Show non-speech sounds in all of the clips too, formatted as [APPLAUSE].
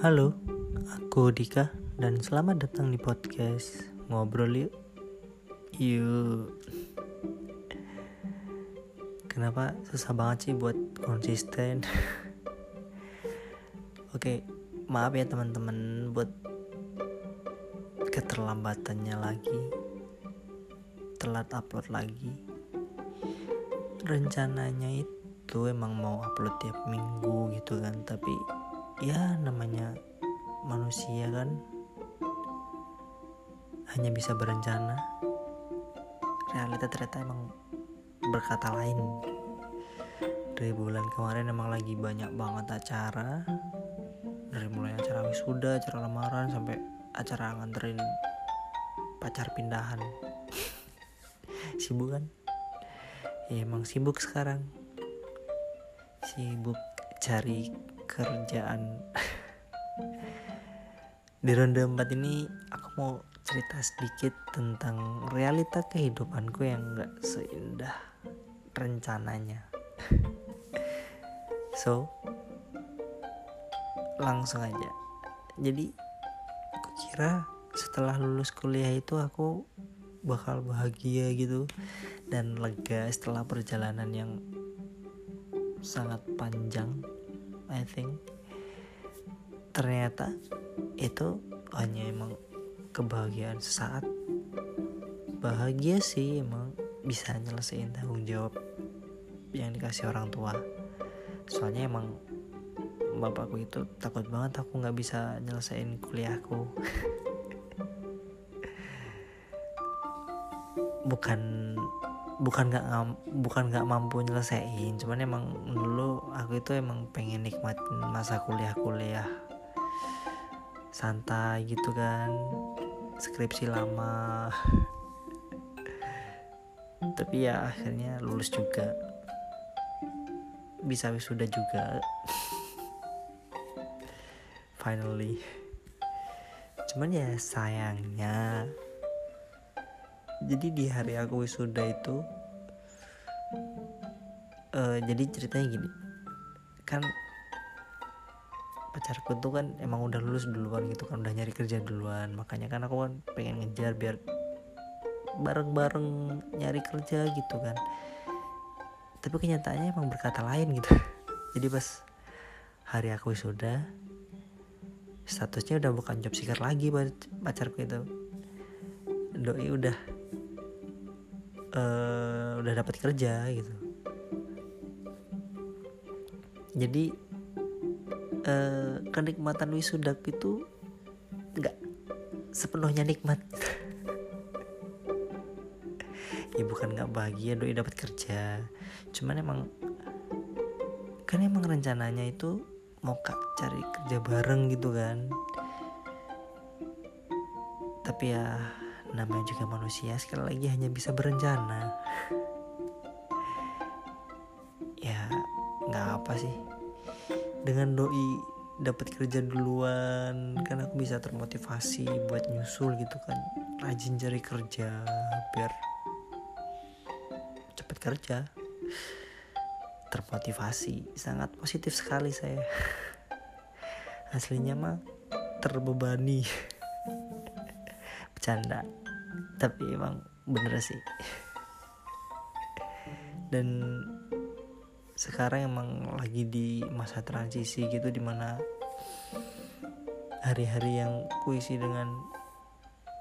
Halo, aku Dika dan selamat datang di podcast Ngobrol Yuk. Yuk. Kenapa susah banget sih buat konsisten? [LAUGHS] Oke, maaf ya teman-teman buat keterlambatannya lagi. Telat upload lagi. Rencananya itu emang mau upload tiap minggu gitu kan, tapi ya namanya manusia kan hanya bisa berencana. Realita ternyata emang berkata lain. Dari bulan kemarin emang lagi banyak banget acara. Dari mulai acara wisuda acara lamaran sampai acara nganterin pacar pindahan. [LAUGHS] Sibuk kan? Ya emang sibuk sekarang. Sibuk cari kerjaan. [LAUGHS] Di ronde 4 ini aku mau cerita sedikit tentang realita kehidupanku yang gak seindah rencananya. [LAUGHS] So langsung aja. Jadi aku kira setelah lulus kuliah itu aku bakal bahagia gitu dan lega setelah perjalanan yang sangat panjang I think. Ternyata itu hanya emang kebahagiaan sesaat. Bahagia sih emang bisa nyelesain tanggung jawab yang dikasih orang tua. Soalnya emang bapakku itu takut banget aku nggak bisa nyelesain kuliahku. [LAUGHS] Bukan bukan nggak bukan nggak mampu nyelesain cuman emang dulu aku itu emang pengen nikmatin masa kuliah kuliah santai gitu kan skripsi lama. [LAUGHS] Tapi ya akhirnya lulus juga. Bisa wisuda juga. [LAUGHS] Finally. Cuman ya sayangnya jadi di hari aku wisuda itu uh, jadi ceritanya gini. Kan pacarku tuh kan emang udah lulus duluan gitu kan udah nyari kerja duluan. Makanya kan aku kan pengen ngejar biar bareng-bareng nyari kerja gitu kan. Tapi kenyataannya emang berkata lain gitu. [LAUGHS] Jadi pas hari aku wisuda statusnya udah bukan job seeker lagi pacarku itu. Doi udah uh, udah dapat kerja gitu jadi uh, kenikmatan wisuda itu nggak sepenuhnya nikmat. [LAUGHS] Ya bukan nggak bahagia doi dapat kerja. Cuman emang kan emang rencananya itu mau kak cari kerja bareng gitu kan. Tapi ya namanya juga manusia sekali lagi hanya bisa berencana [LAUGHS] apa sih? Dengan doi dapat kerja duluan kan aku bisa termotivasi buat nyusul gitu kan. Rajin cari kerja biar cepet kerja. Termotivasi sangat positif sekali saya. [LAUGHS] Aslinya mah terbebani. [LAUGHS] Bercanda tapi emang bener sih. [LAUGHS] Dan sekarang emang lagi di masa transisi gitu di mana hari-hari yang puisi dengan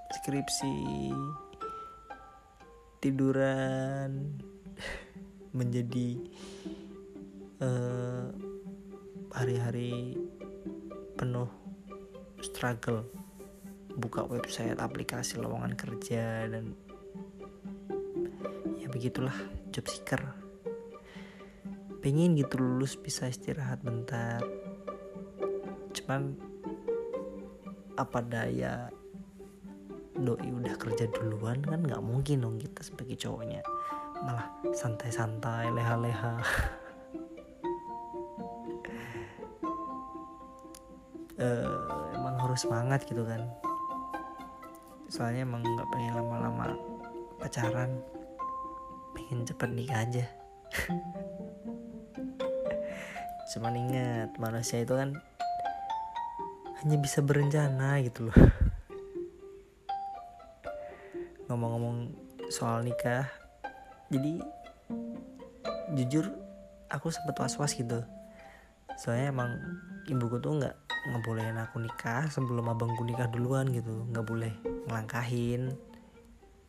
skripsi tiduran [LAUGHS] menjadi uh, hari-hari penuh struggle buka website aplikasi lowongan kerja dan ya begitulah job seeker pengen gitu lulus bisa istirahat bentar. Cuman apa daya doi udah kerja duluan kan nggak mungkin dong kita sebagai cowoknya. Malah santai-santai leha-leha. Uh, [LAUGHS] emang harus semangat gitu kan. Soalnya emang nggak pengen lama-lama pacaran. Pengen cepet nikah aja [LAUGHS] cuman ingat manusia itu kan hanya bisa berencana gitu loh. Ngomong-ngomong soal nikah jadi jujur aku sempet was-was gitu. Soalnya emang ibuku tuh nggak ngebolehin aku nikah sebelum abangku nikah duluan gitu. Nggak boleh ngelangkahin.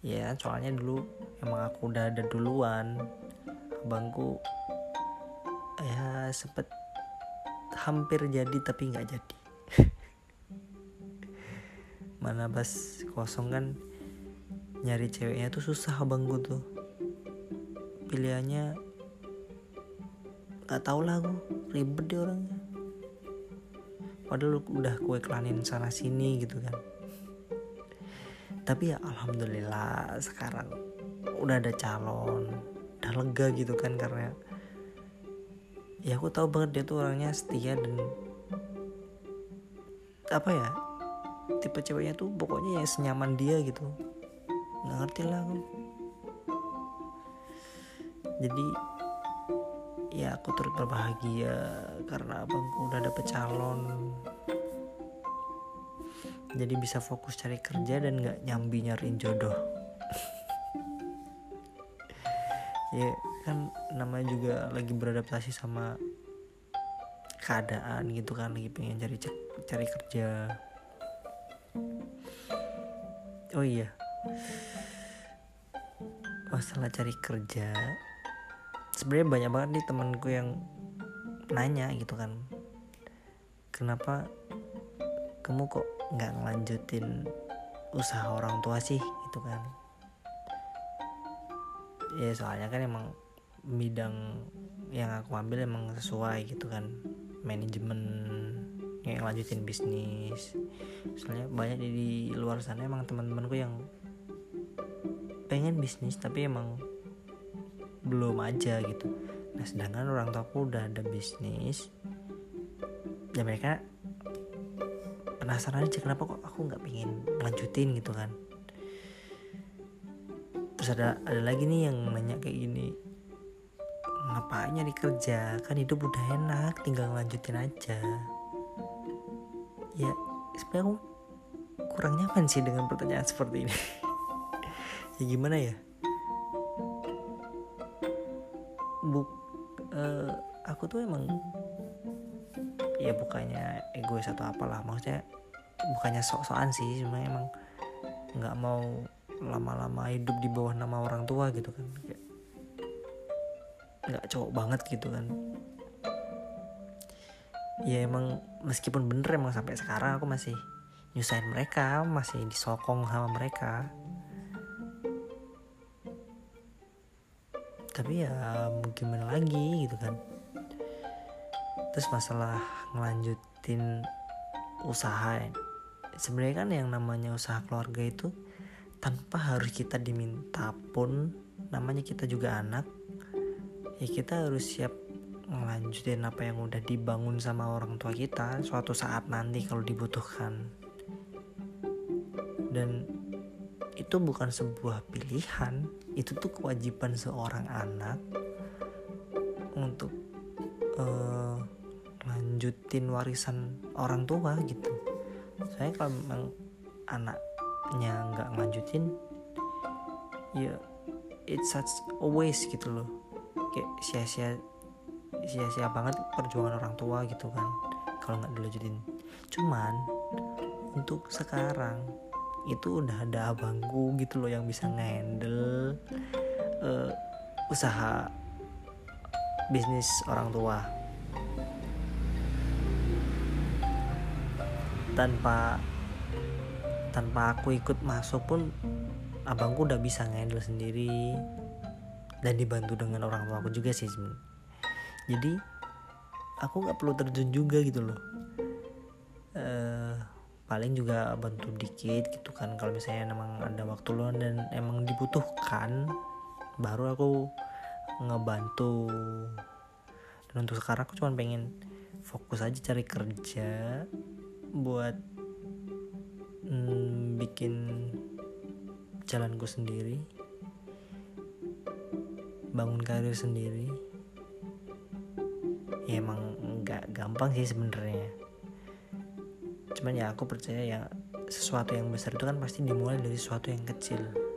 Ya soalnya dulu emang aku udah ada duluan. Abangku ya sempet hampir jadi tapi nggak jadi. [LAUGHS] Mana pas kosong kan nyari ceweknya tuh susah abangku tuh. Pilihannya nggak tau lah aku ribet deh orangnya. Padahal udah kue kelanin sana sini gitu kan. Tapi ya alhamdulillah sekarang udah ada calon udah lega gitu kan karena ya aku tahu banget dia tuh orangnya setia dan apa ya tipe ceweknya tuh pokoknya ya senyaman dia gitu. Nggak ngerti lah aku. Jadi ya aku turut berbahagia karena abangku udah dapet calon. Jadi bisa fokus cari kerja dan nggak nyambi nyariin jodoh [LAUGHS] ya kan namanya juga lagi beradaptasi sama keadaan gitu kan lagi pengen cari cari kerja. Oh iya. Masalah cari kerja sebenarnya banyak banget nih temanku yang nanya gitu kan. Kenapa kamu kok nggak ngelanjutin usaha orang tua sih gitu kan? Ya soalnya kan emang bidang yang aku ambil emang sesuai gitu kan. Manajemen yang lanjutin bisnis. Soalnya banyak di luar sana emang teman-temanku yang pengen bisnis tapi emang belum aja gitu. Nah sedangkan orang tuaku udah ada bisnis dan mereka penasaran aja kenapa kok aku nggak pengen lanjutin gitu kan. Terus ada ada lagi nih yang nanya kayak gini ngapain nyari kerja kan hidup udah enak tinggal lanjutin aja. Ya sebenarnya aku kurang nyaman sih dengan pertanyaan seperti ini. [LAUGHS] Ya gimana ya? Buk uh, aku tuh emang ya bukannya egois atau apalah maksudnya bukannya sok-sokan sih cuma emang nggak mau lama-lama hidup di bawah nama orang tua gitu kan. Kayak nggak cowok banget gitu kan. Ya emang meskipun bener emang sampai sekarang aku masih nyusahin mereka masih disokong sama mereka. Tapi ya mau gimana lagi gitu kan. Terus masalah ngelanjutin usaha sebenarnya kan yang namanya usaha keluarga itu tanpa harus kita diminta pun namanya kita juga anak ya kita harus siap ngelanjutin apa yang udah dibangun sama orang tua kita suatu saat nanti kalau dibutuhkan. Dan itu bukan sebuah pilihan itu tuh kewajiban seorang anak untuk uh, lanjutin warisan orang tua gitu. Saya kalau memang anaknya nggak ngelanjutin ya it's such a waste gitu loh kayak sia-sia sia-sia banget perjuangan orang tua gitu kan kalau nggak dilanjutin. Cuman untuk sekarang itu udah ada abangku gitu loh yang bisa ngendel uh, usaha bisnis orang tua. Tanpa tanpa aku ikut masuk pun abangku udah bisa ngendel sendiri dan dibantu dengan orang tua aku juga sih jadi aku nggak perlu terjun juga gitu loh. Uh, paling juga bantu dikit gitu kan kalau misalnya emang ada waktu luang dan emang dibutuhkan baru aku ngebantu. Dan untuk sekarang aku cuma pengen fokus aja cari kerja buat mm, bikin jalanku sendiri bangun karir sendiri ya emang nggak gampang sih sebenarnya. Cuman ya aku percaya ya sesuatu yang besar itu kan pasti dimulai dari sesuatu yang kecil